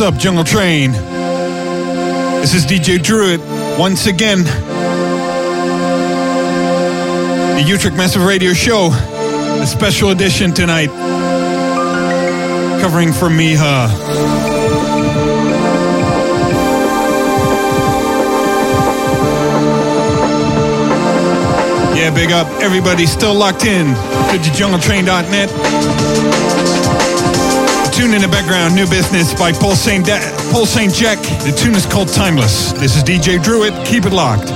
What's up, Jungle Train? This is DJ Druid once again. The Utrecht Massive Radio Show, a special edition tonight, covering for Miha. Uh, yeah, big up everybody still locked in to thejungletrain.net tune in the background, New Business by Paul St. Da- Paul St. Jack. The tune is called Timeless. This is DJ Druid. Keep it locked.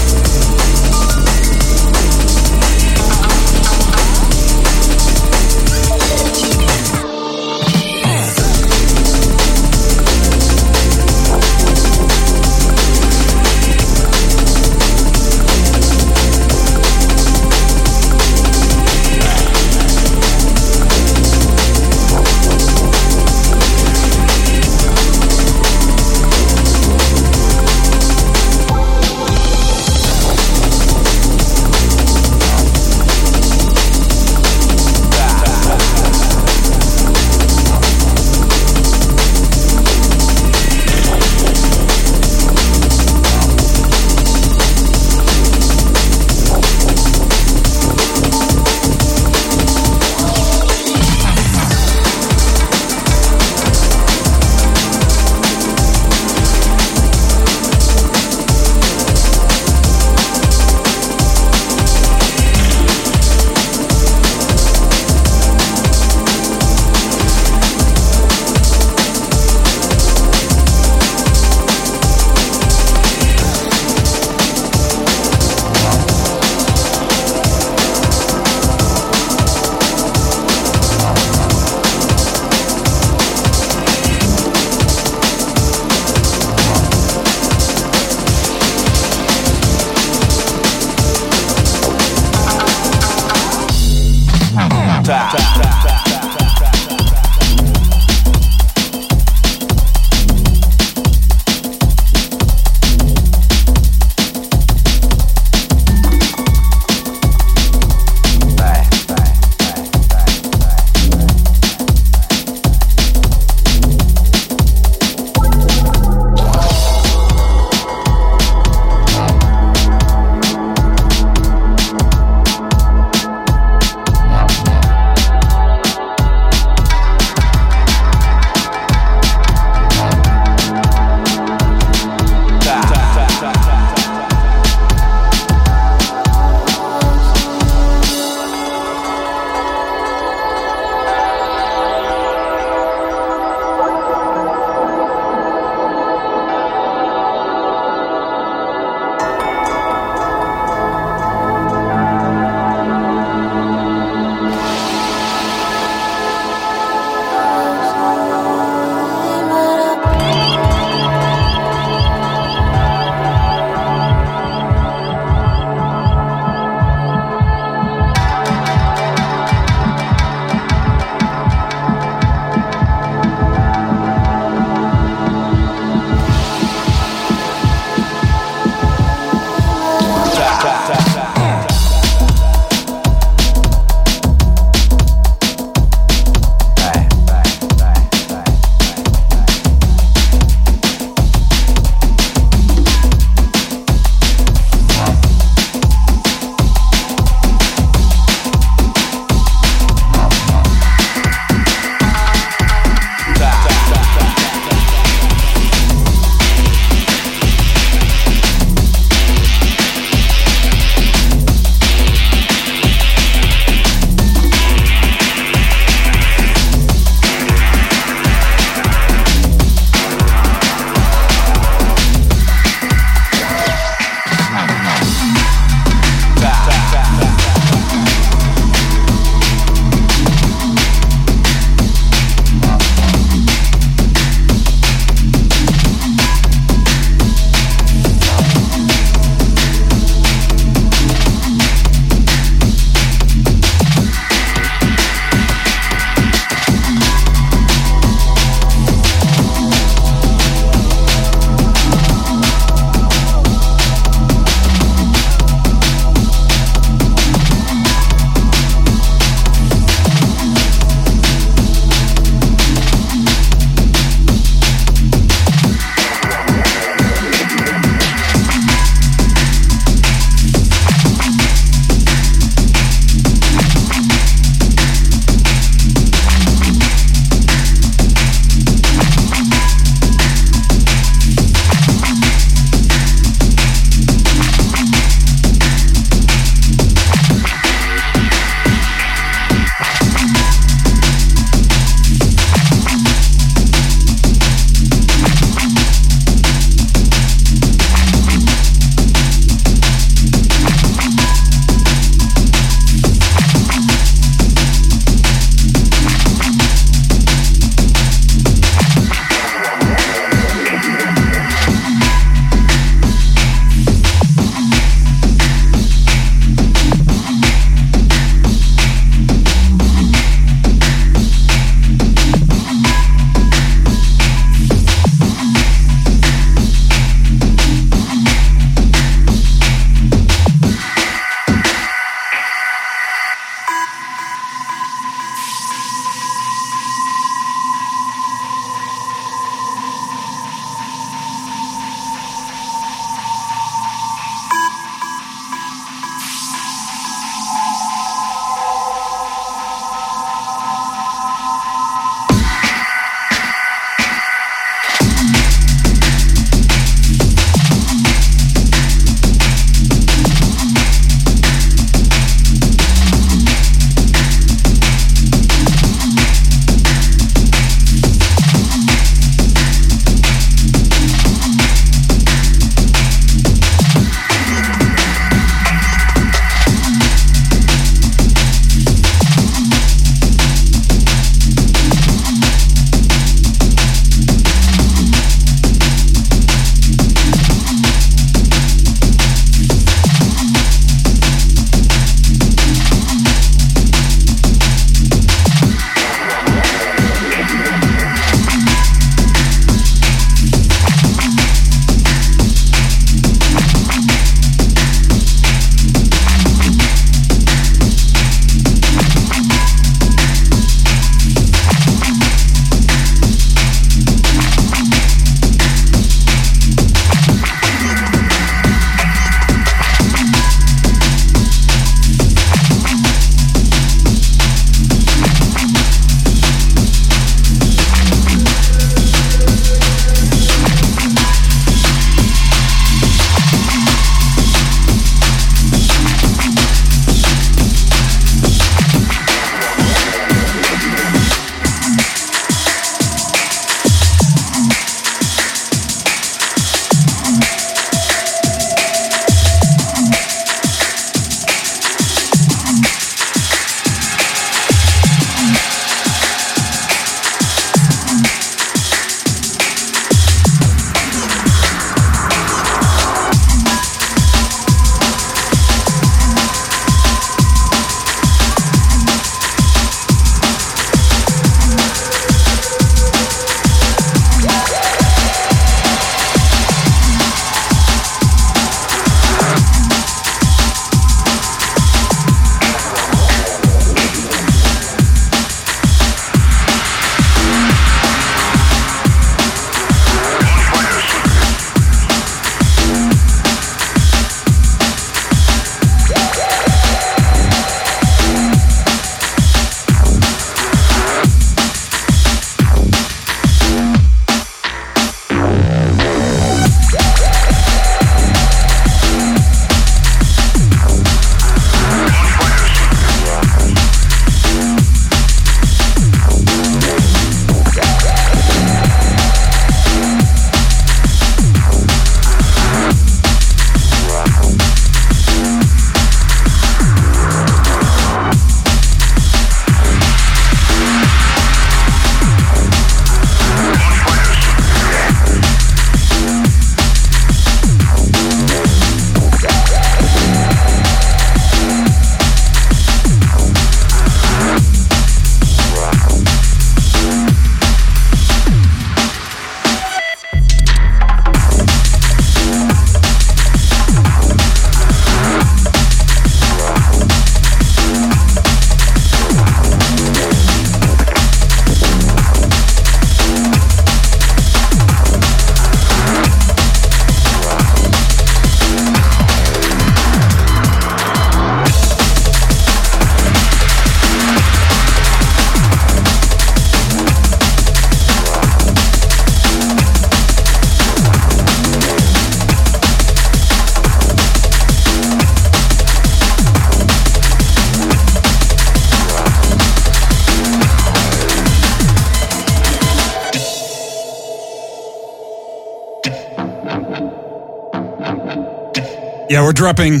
Yeah, we're dropping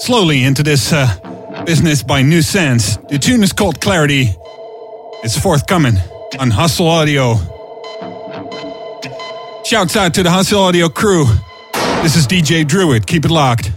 slowly into this uh, business by New Sense. The tune is called Clarity. It's forthcoming on Hustle Audio. Shouts out to the Hustle Audio crew. This is DJ Druid. Keep it locked.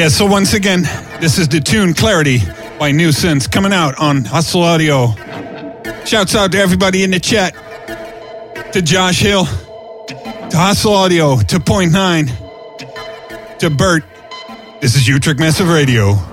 Yeah, so once again, this is the tune Clarity by New Sense coming out on Hustle Audio. Shouts out to everybody in the chat, to Josh Hill, to Hustle Audio, to Point Nine, to Bert. This is Utrecht Massive Radio.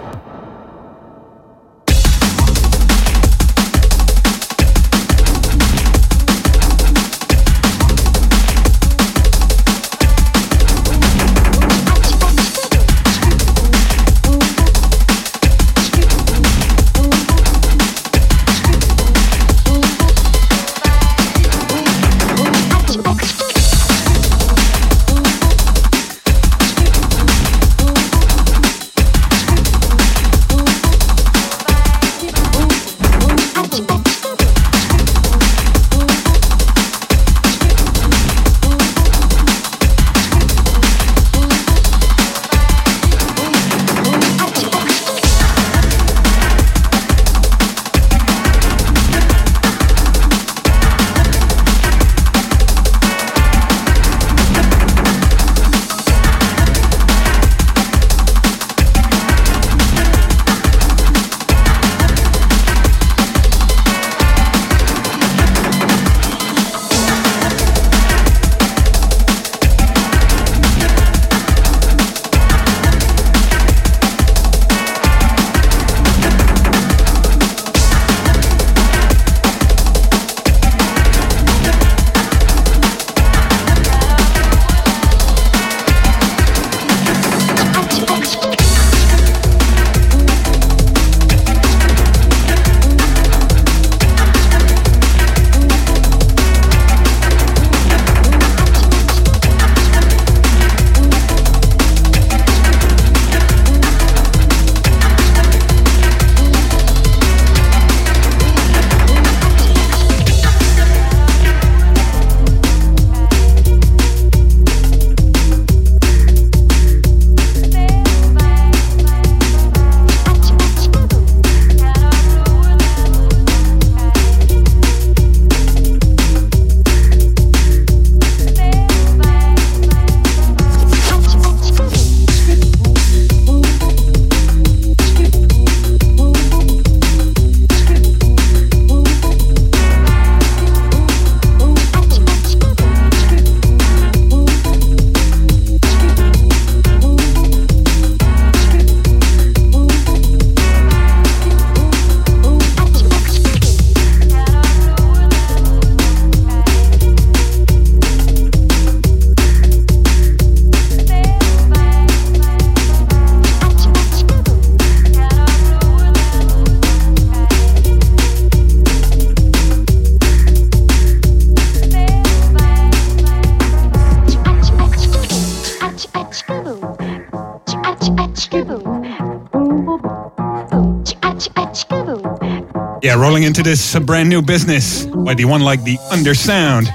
Into this brand new business by the one like the Undersound.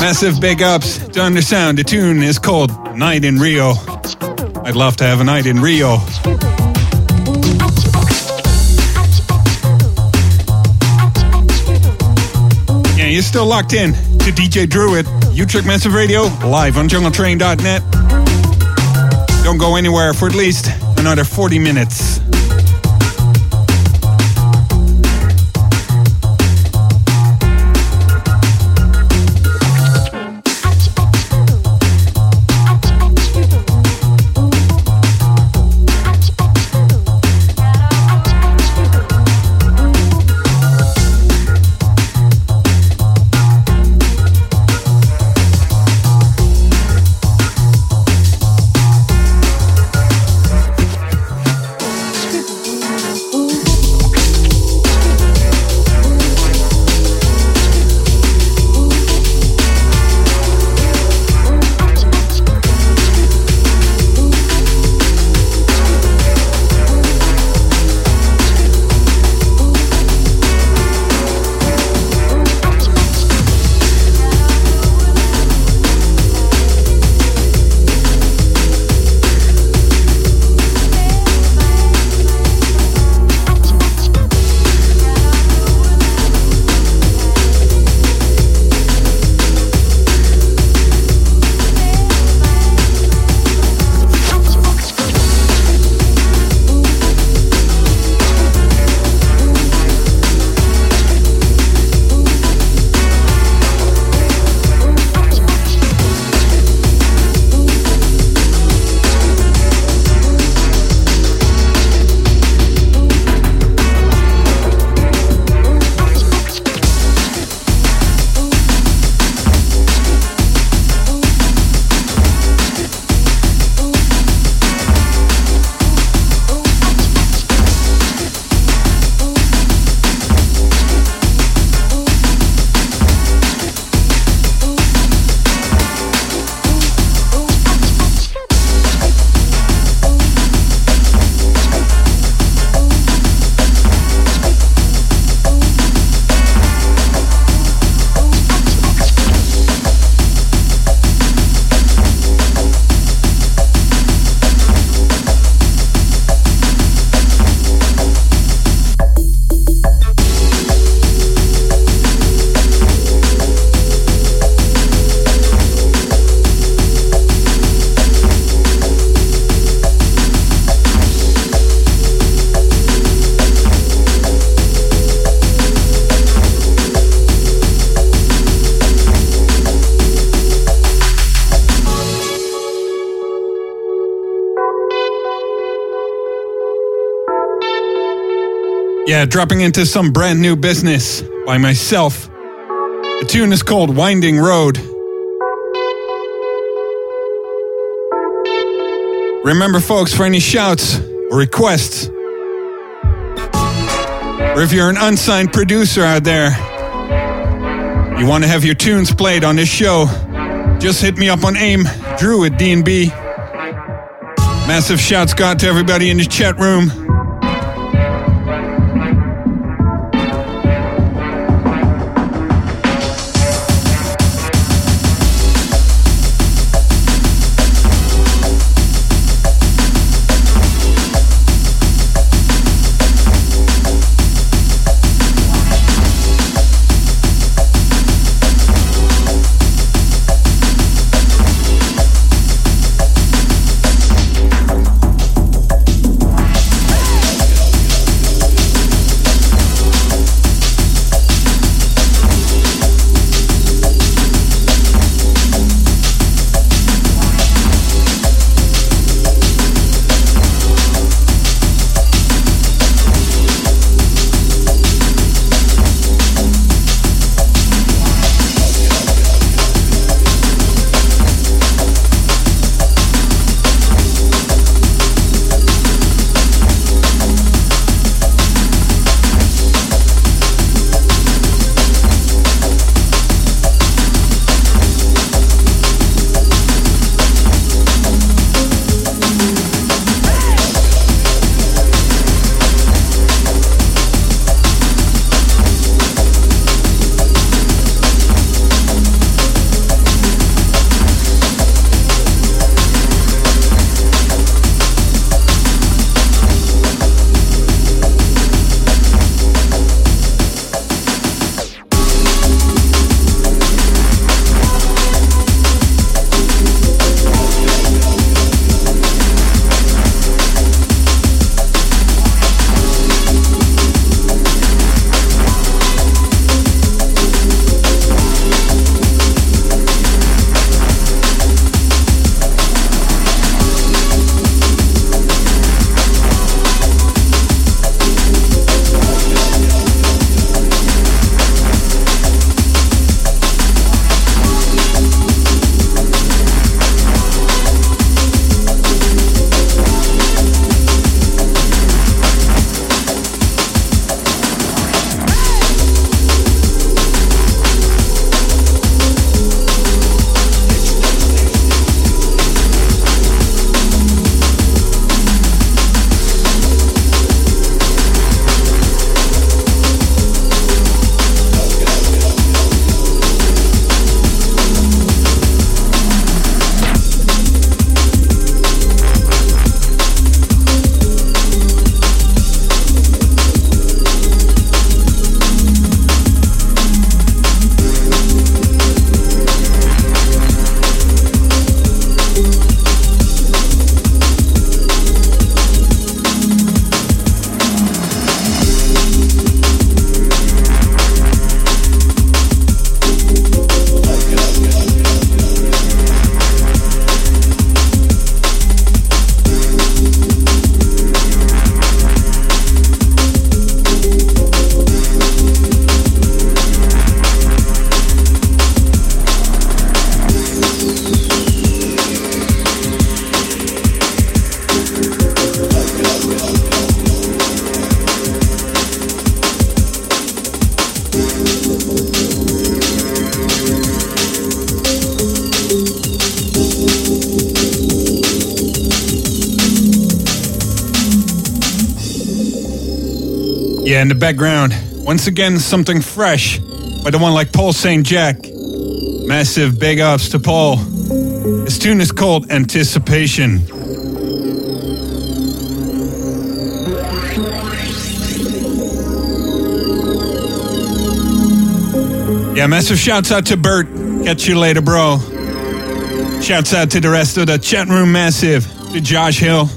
Massive big ups to Undersound. The tune is called Night in Rio. I'd love to have a night in Rio. Yeah, you're still locked in to DJ Druid, Utrecht Massive Radio, live on jungletrain.net. Don't go anywhere for at least another 40 minutes. Yeah, dropping into some brand new business by myself. The tune is called Winding Road. Remember, folks, for any shouts or requests, or if you're an unsigned producer out there, you want to have your tunes played on this show, just hit me up on AIM, Drew at D&B. Massive shouts got to everybody in the chat room. Background, once again, something fresh by the one like Paul St. Jack. Massive big ups to Paul. This tune is called Anticipation. Yeah, massive shouts out to Bert. Catch you later, bro. Shouts out to the rest of the chat room massive. To Josh Hill.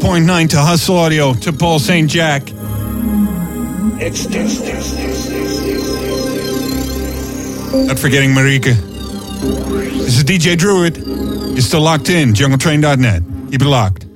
Point Nine to Hustle Audio. To Paul St. Jack. Not forgetting Marika. This is DJ Druid. You're still locked in. JungleTrain.net. Keep it locked.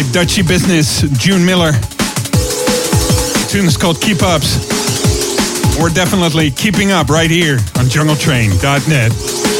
By Dutchy Business, June Miller. The tune is called Keep Ups. We're definitely keeping up right here on jungletrain.net.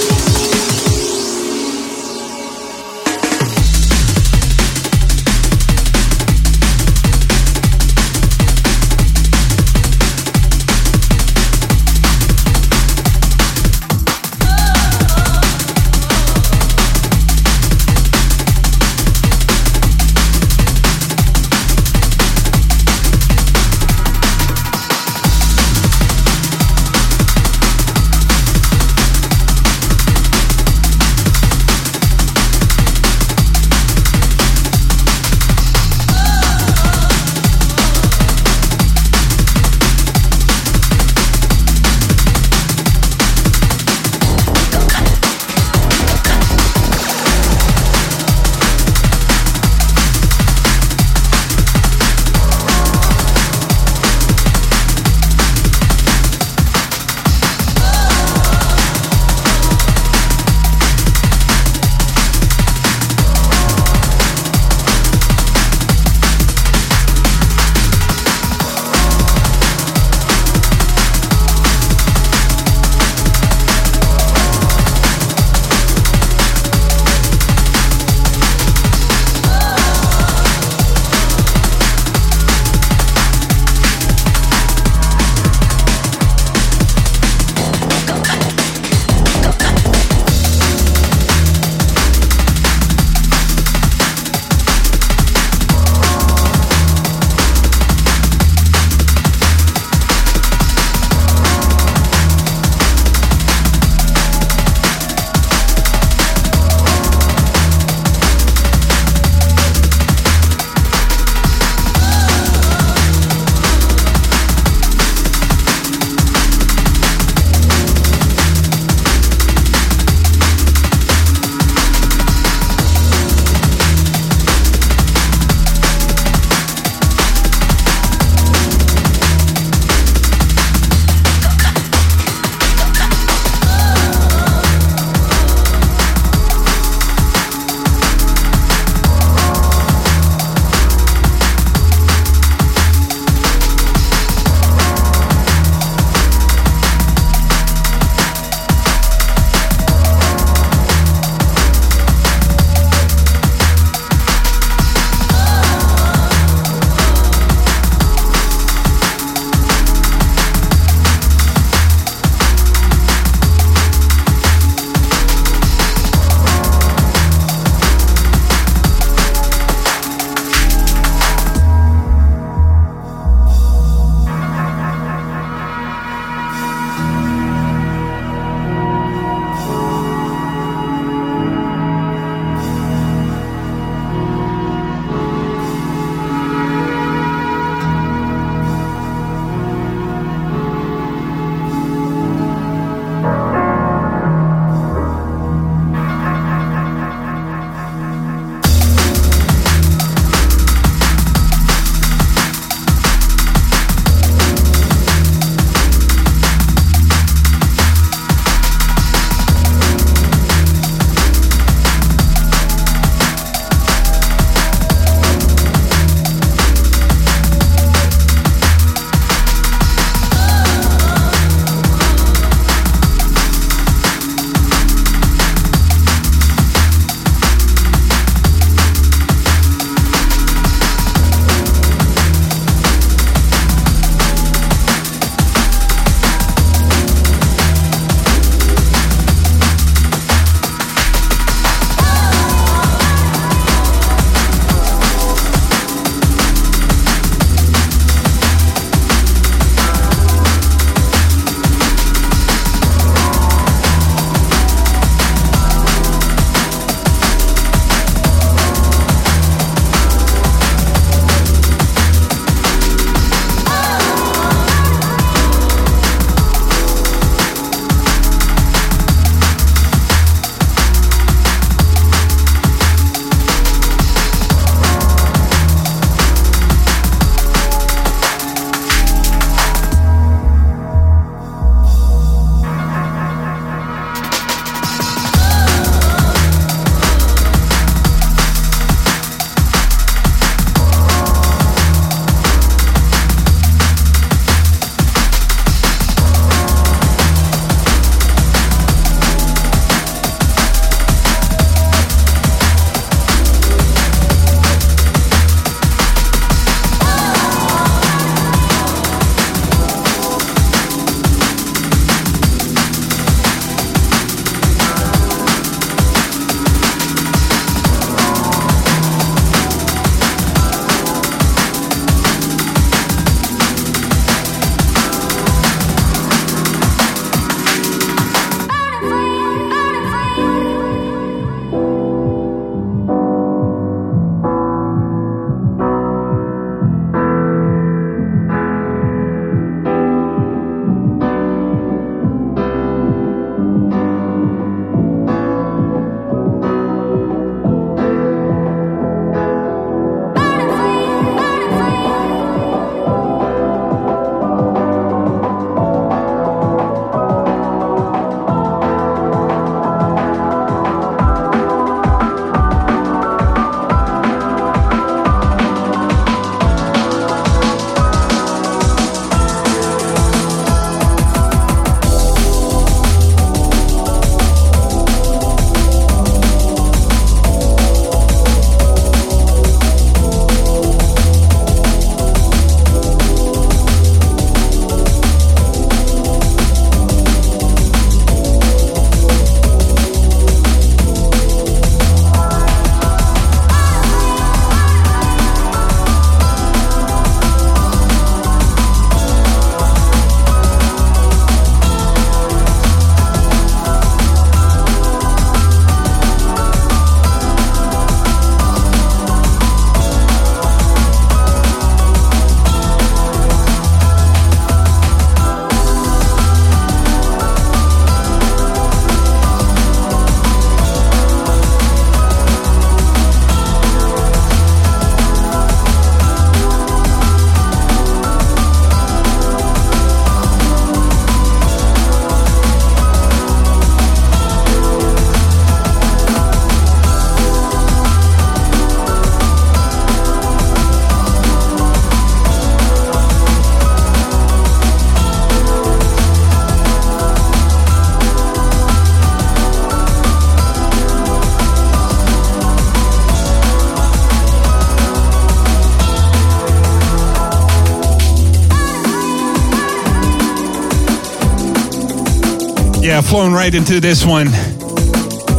Flowing right into this one.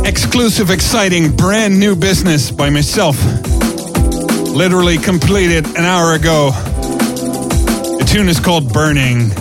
Exclusive, exciting, brand new business by myself. Literally completed an hour ago. The tune is called Burning.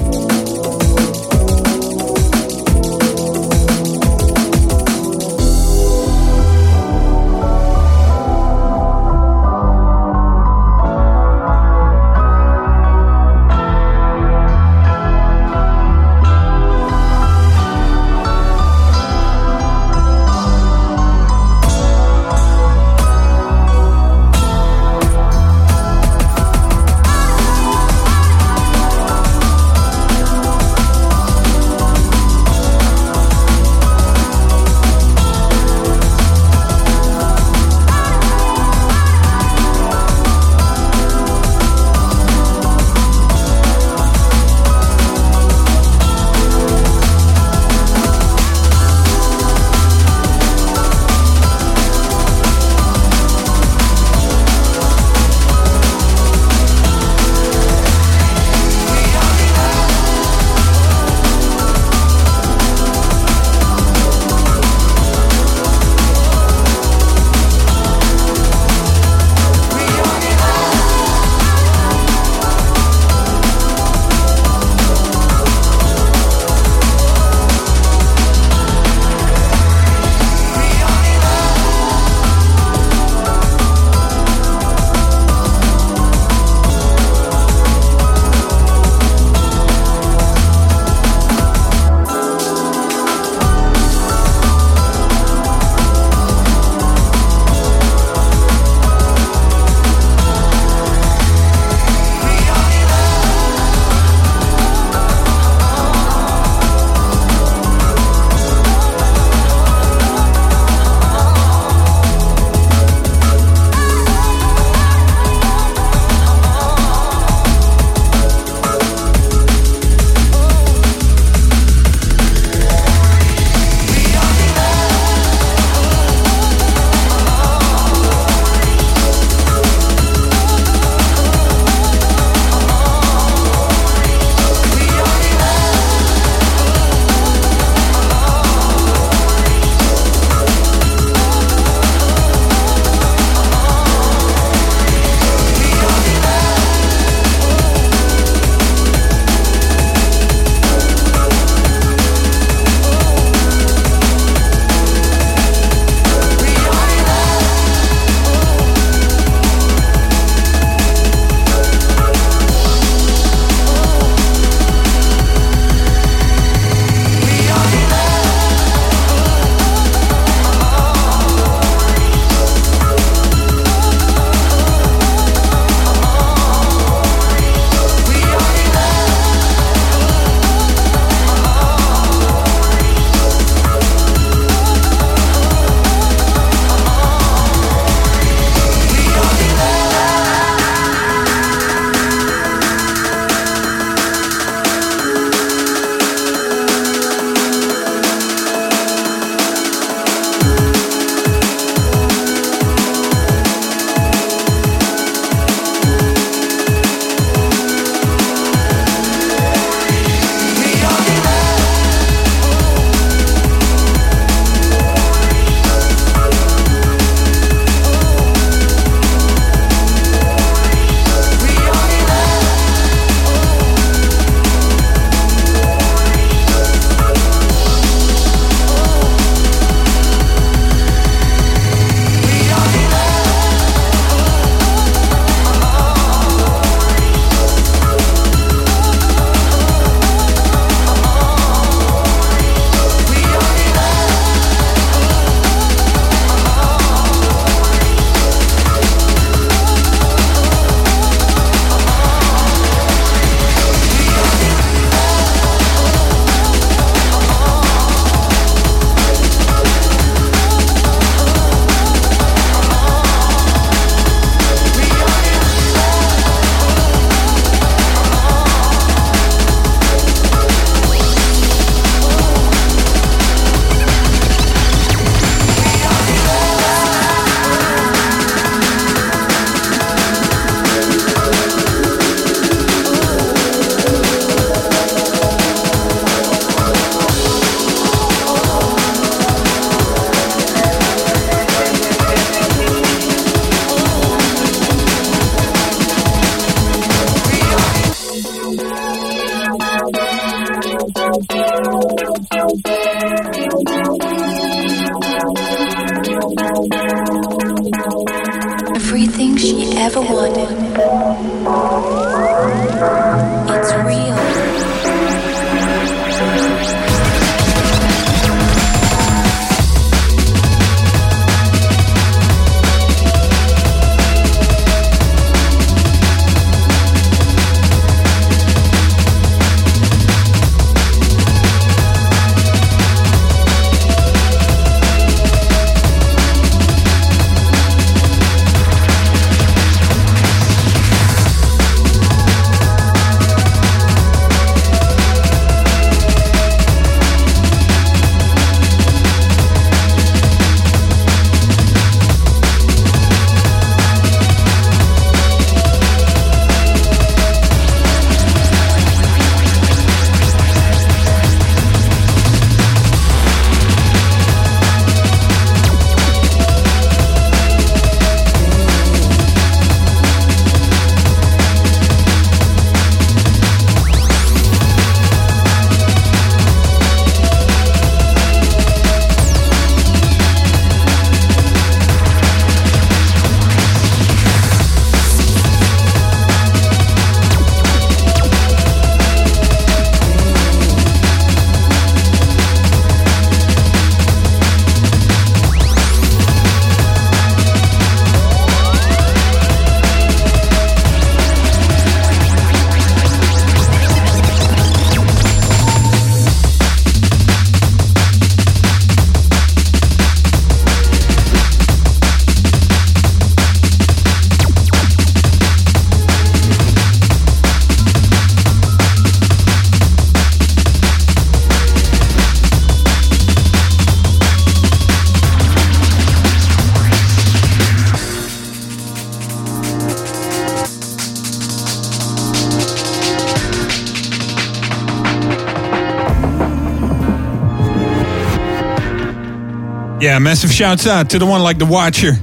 Yeah, massive shouts out to the one like the Watcher,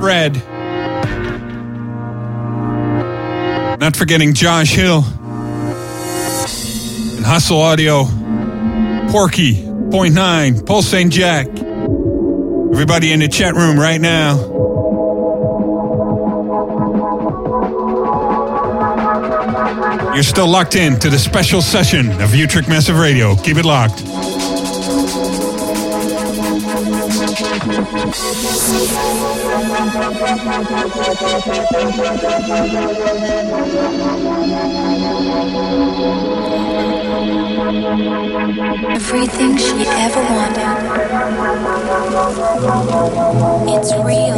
Fred. Not forgetting Josh Hill and Hustle Audio, Porky, Point Nine, Paul St. Jack. Everybody in the chat room right now. You're still locked in to the special session of Utrick Massive Radio. Keep it locked. Everything she ever wanted. It's real.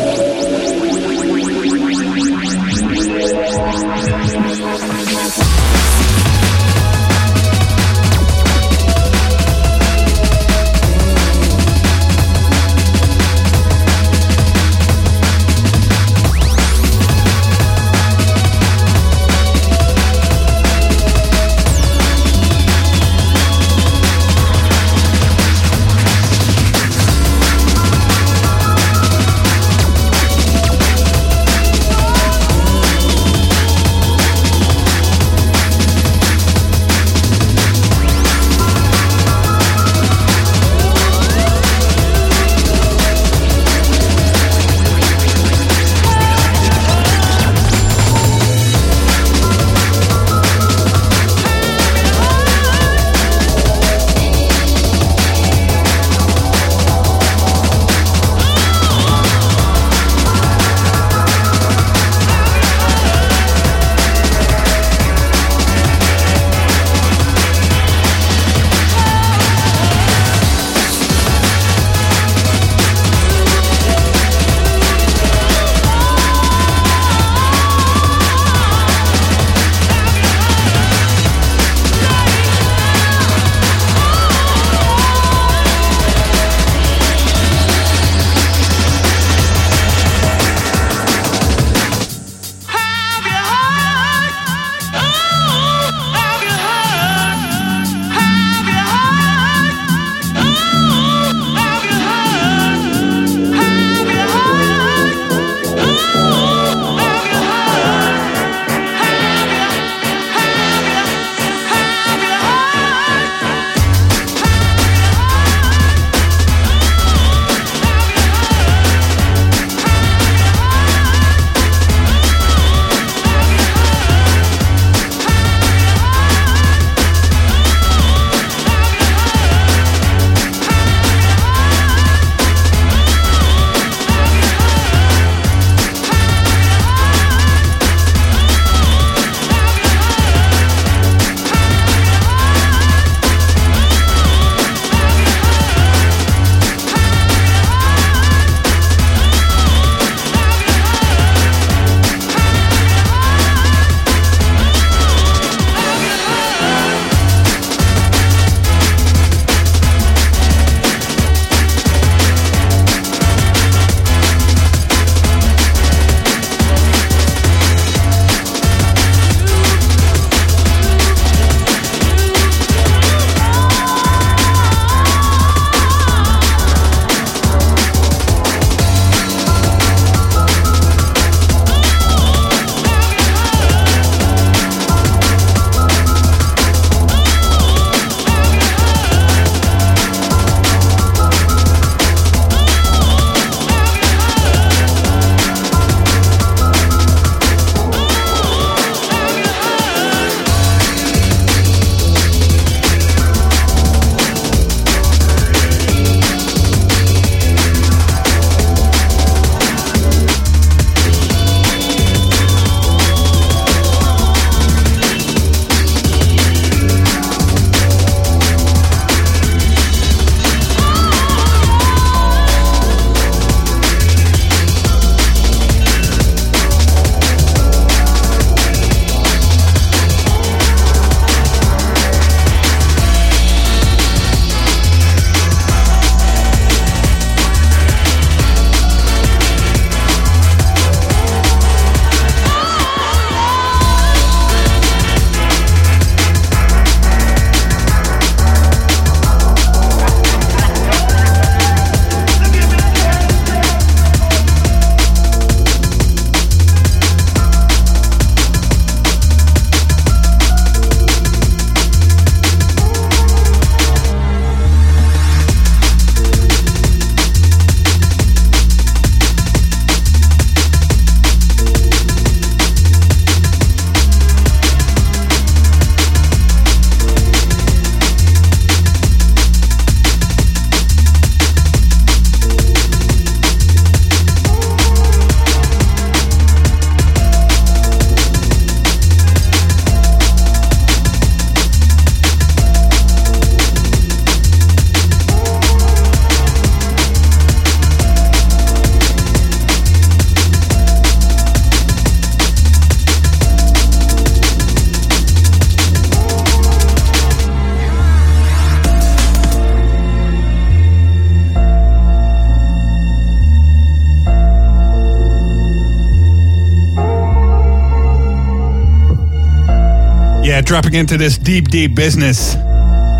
Dropping into this deep, deep business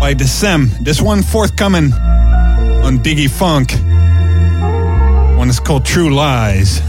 by Desem. This one forthcoming on Diggy Funk. One is called True Lies.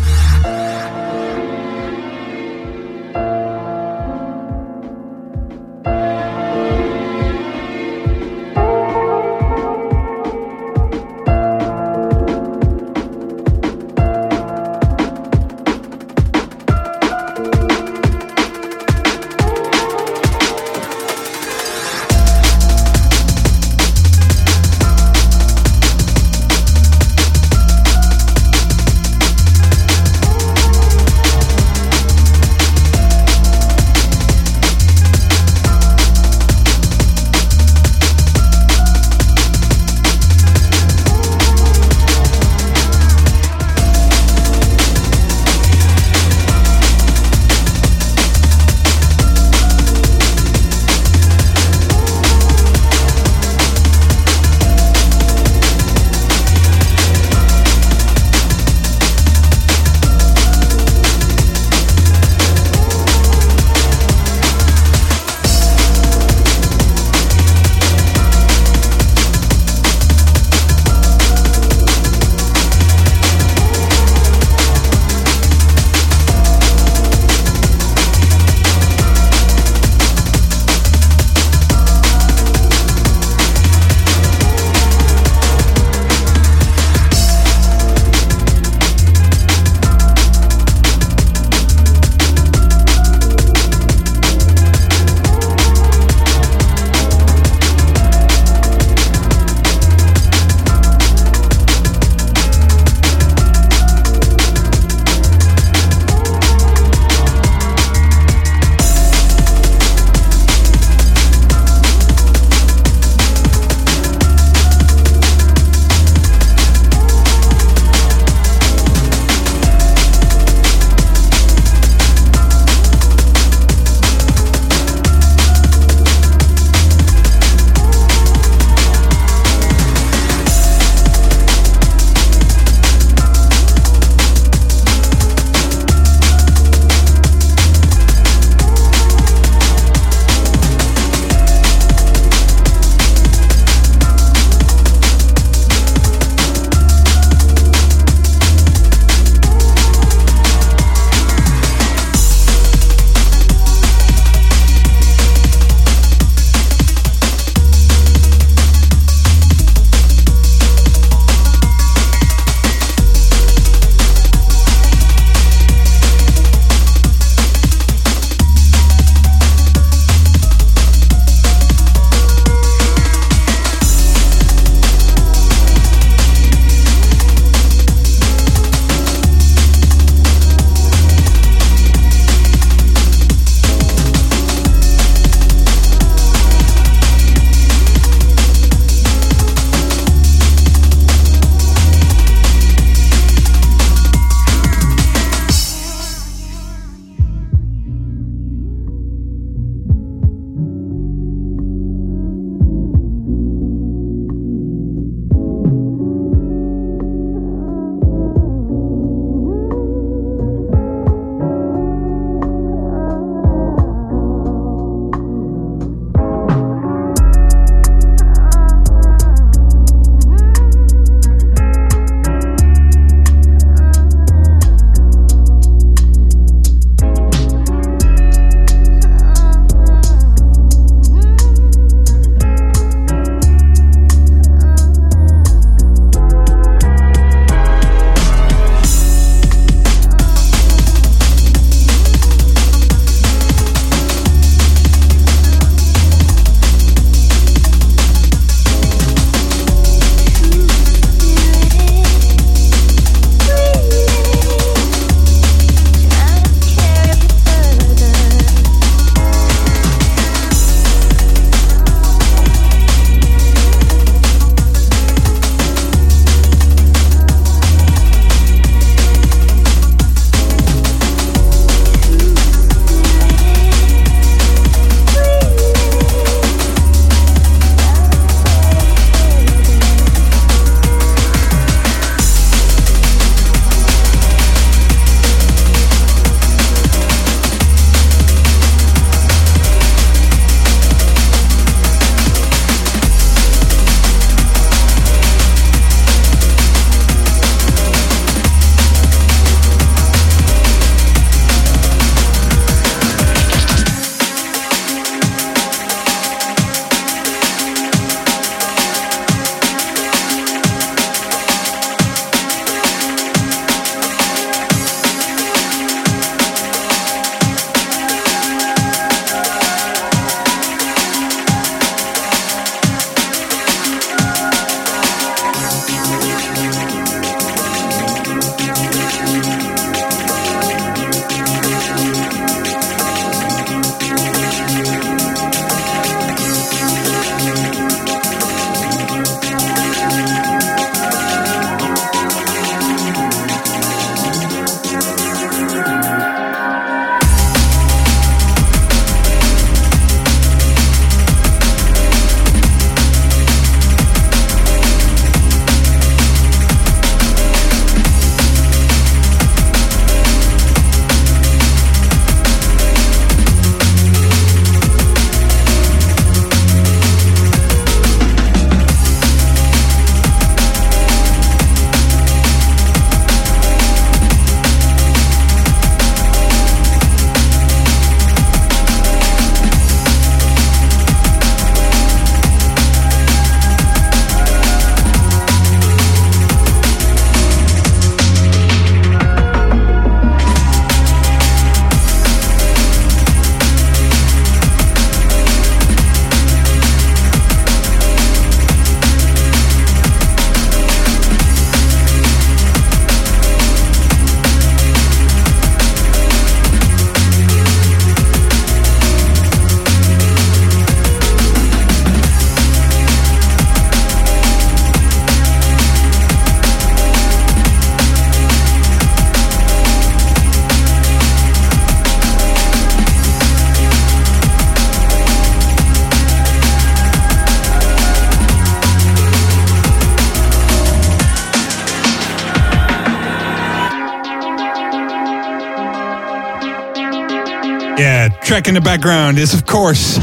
Track in the background is, of course,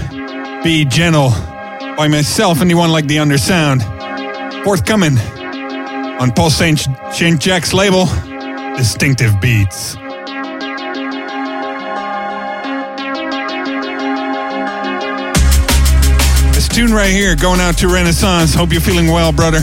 Be Gentle by myself anyone like the undersound. Forthcoming on Paul St. St. Jack's label, Distinctive Beats. This tune right here going out to Renaissance. Hope you're feeling well, brother.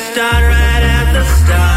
start right at the start.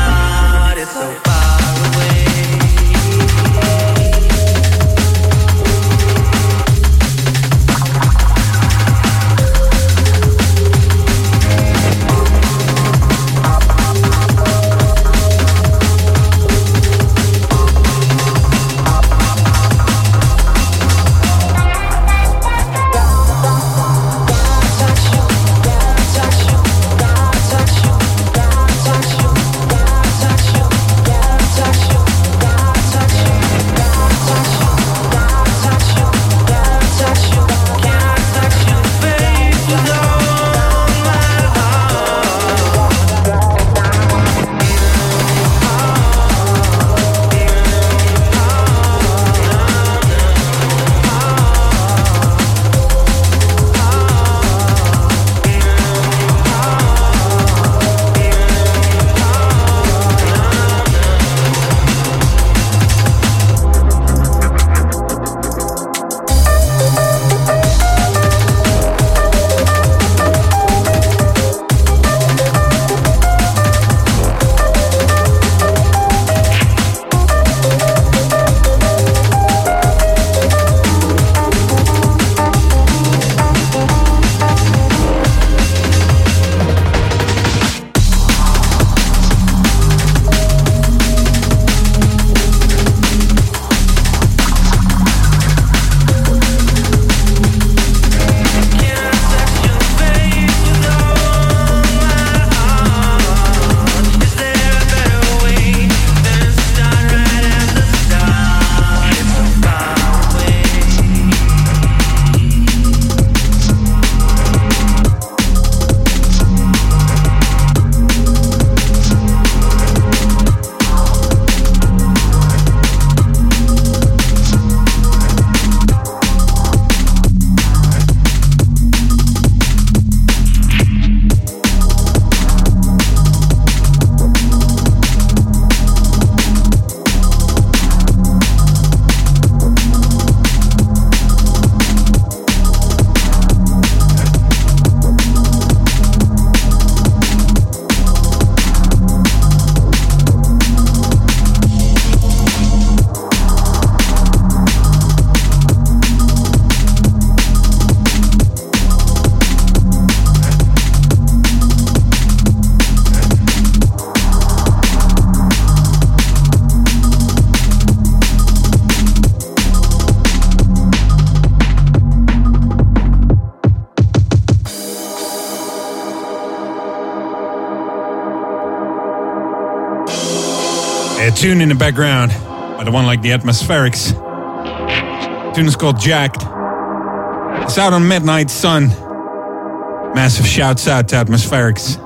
Tune in the background by the one like the Atmospherics. tune is called Jacked. It's out on Midnight Sun. Massive shouts out to Atmospherics.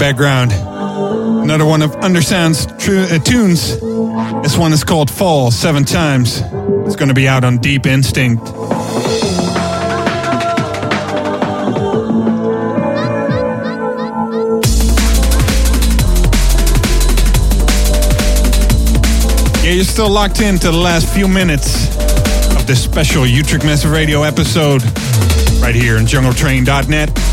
Background. Another one of Undersound's tru- uh, tunes. This one is called Fall Seven Times. It's going to be out on Deep Instinct. Yeah, you're still locked into the last few minutes of this special Utrecht Massive Radio episode right here in jungletrain.net.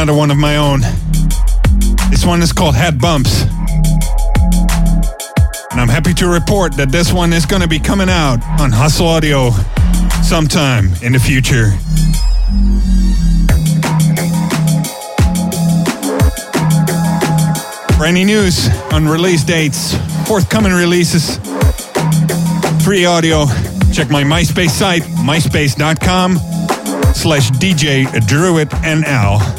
another one of my own. This one is called Head Bumps. And I'm happy to report that this one is going to be coming out on Hustle Audio sometime in the future. For any news on release dates, forthcoming releases, free audio, check my MySpace site, myspace.com slash DJ Druid NL.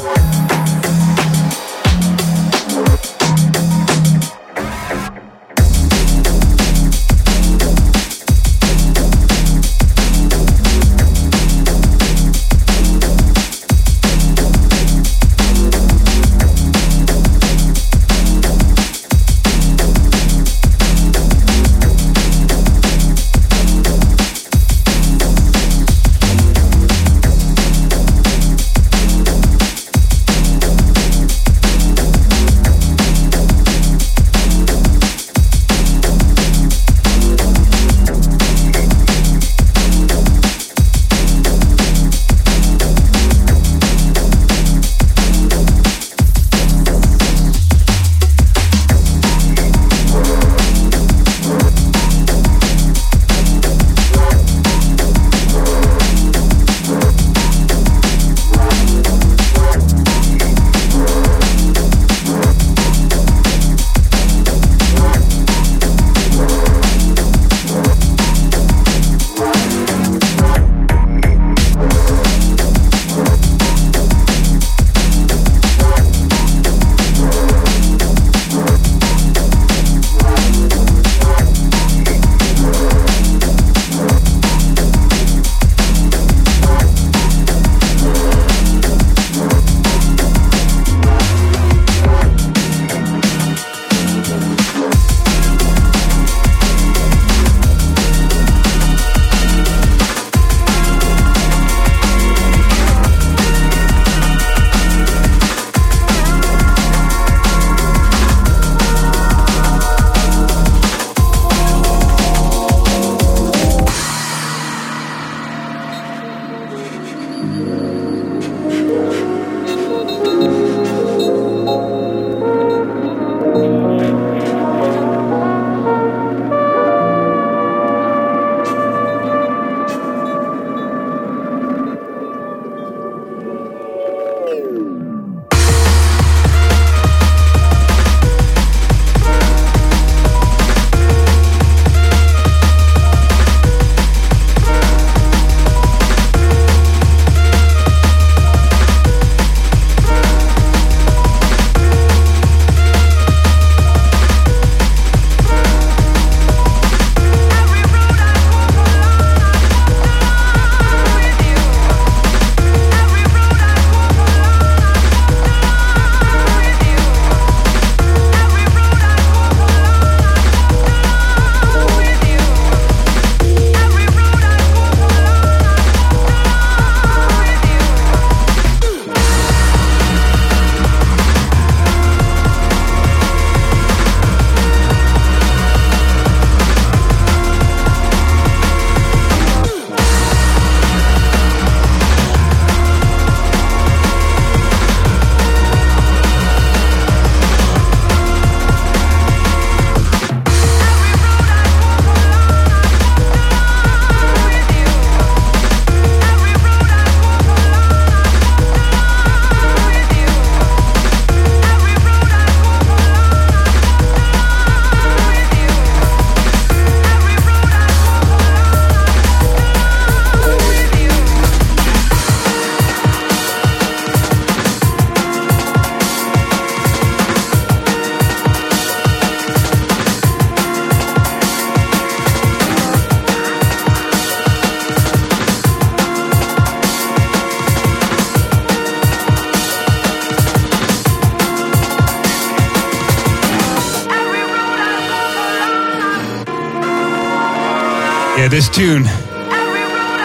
Tune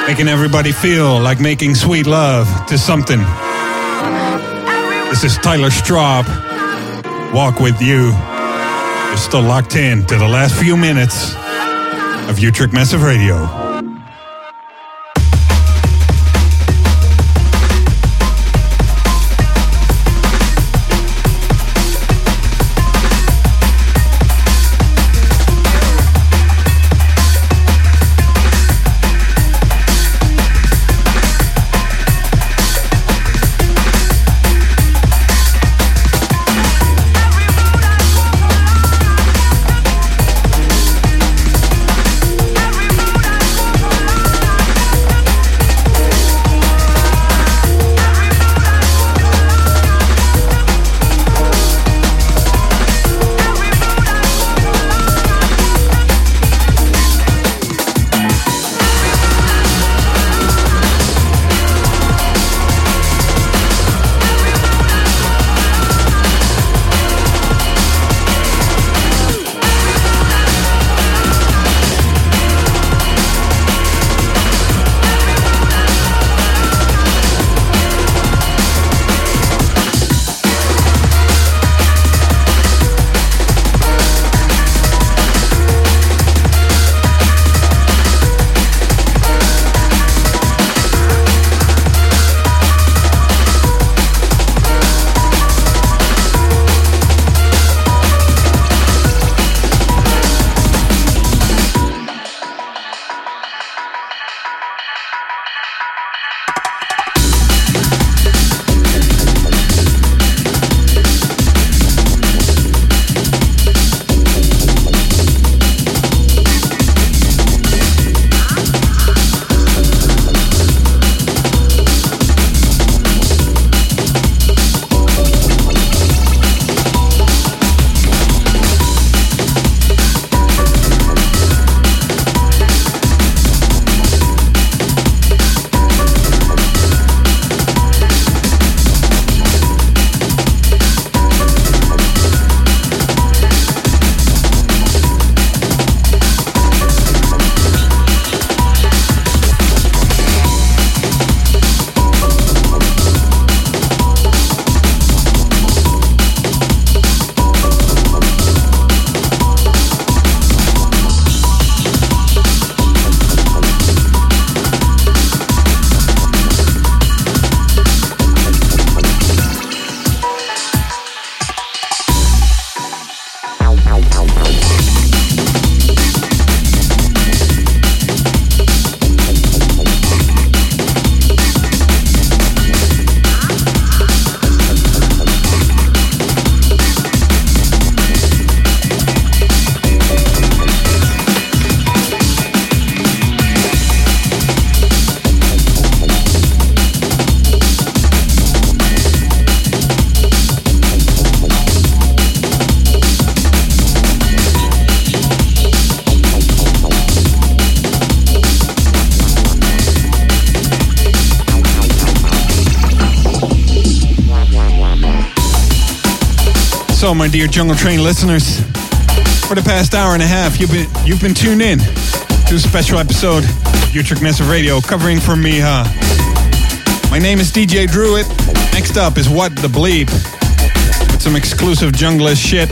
making everybody feel like making sweet love to something. This is Tyler Straub. Walk with you. You're still locked in to the last few minutes of Utrecht Massive Radio. My dear Jungle Train listeners, for the past hour and a half, you've been you've been tuned in to a special episode of Utrecht Massive Radio covering for me, huh? My name is DJ Druid. Next up is What the Bleep with some exclusive junglist shit.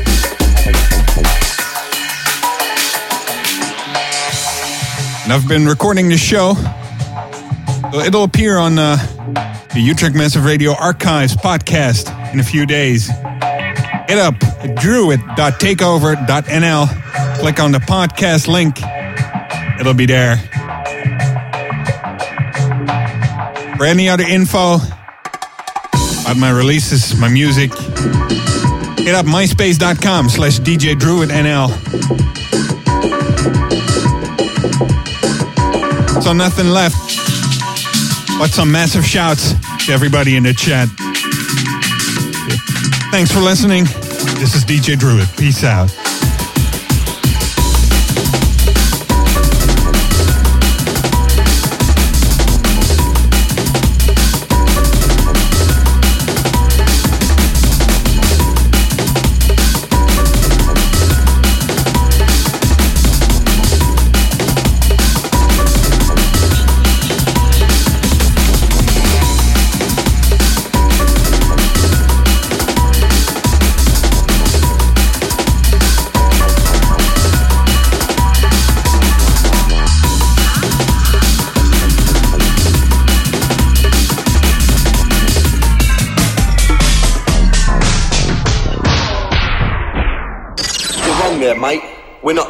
And I've been recording the show. It'll appear on uh, the Utrecht Massive Radio Archives podcast in a few days. Hit up druid.takeover.nl. Click on the podcast link. It'll be there. For any other info about my releases, my music, hit up myspace.com slash DJ. So nothing left but some massive shouts to everybody in the chat. Thanks for listening. This is DJ Druid. Peace out.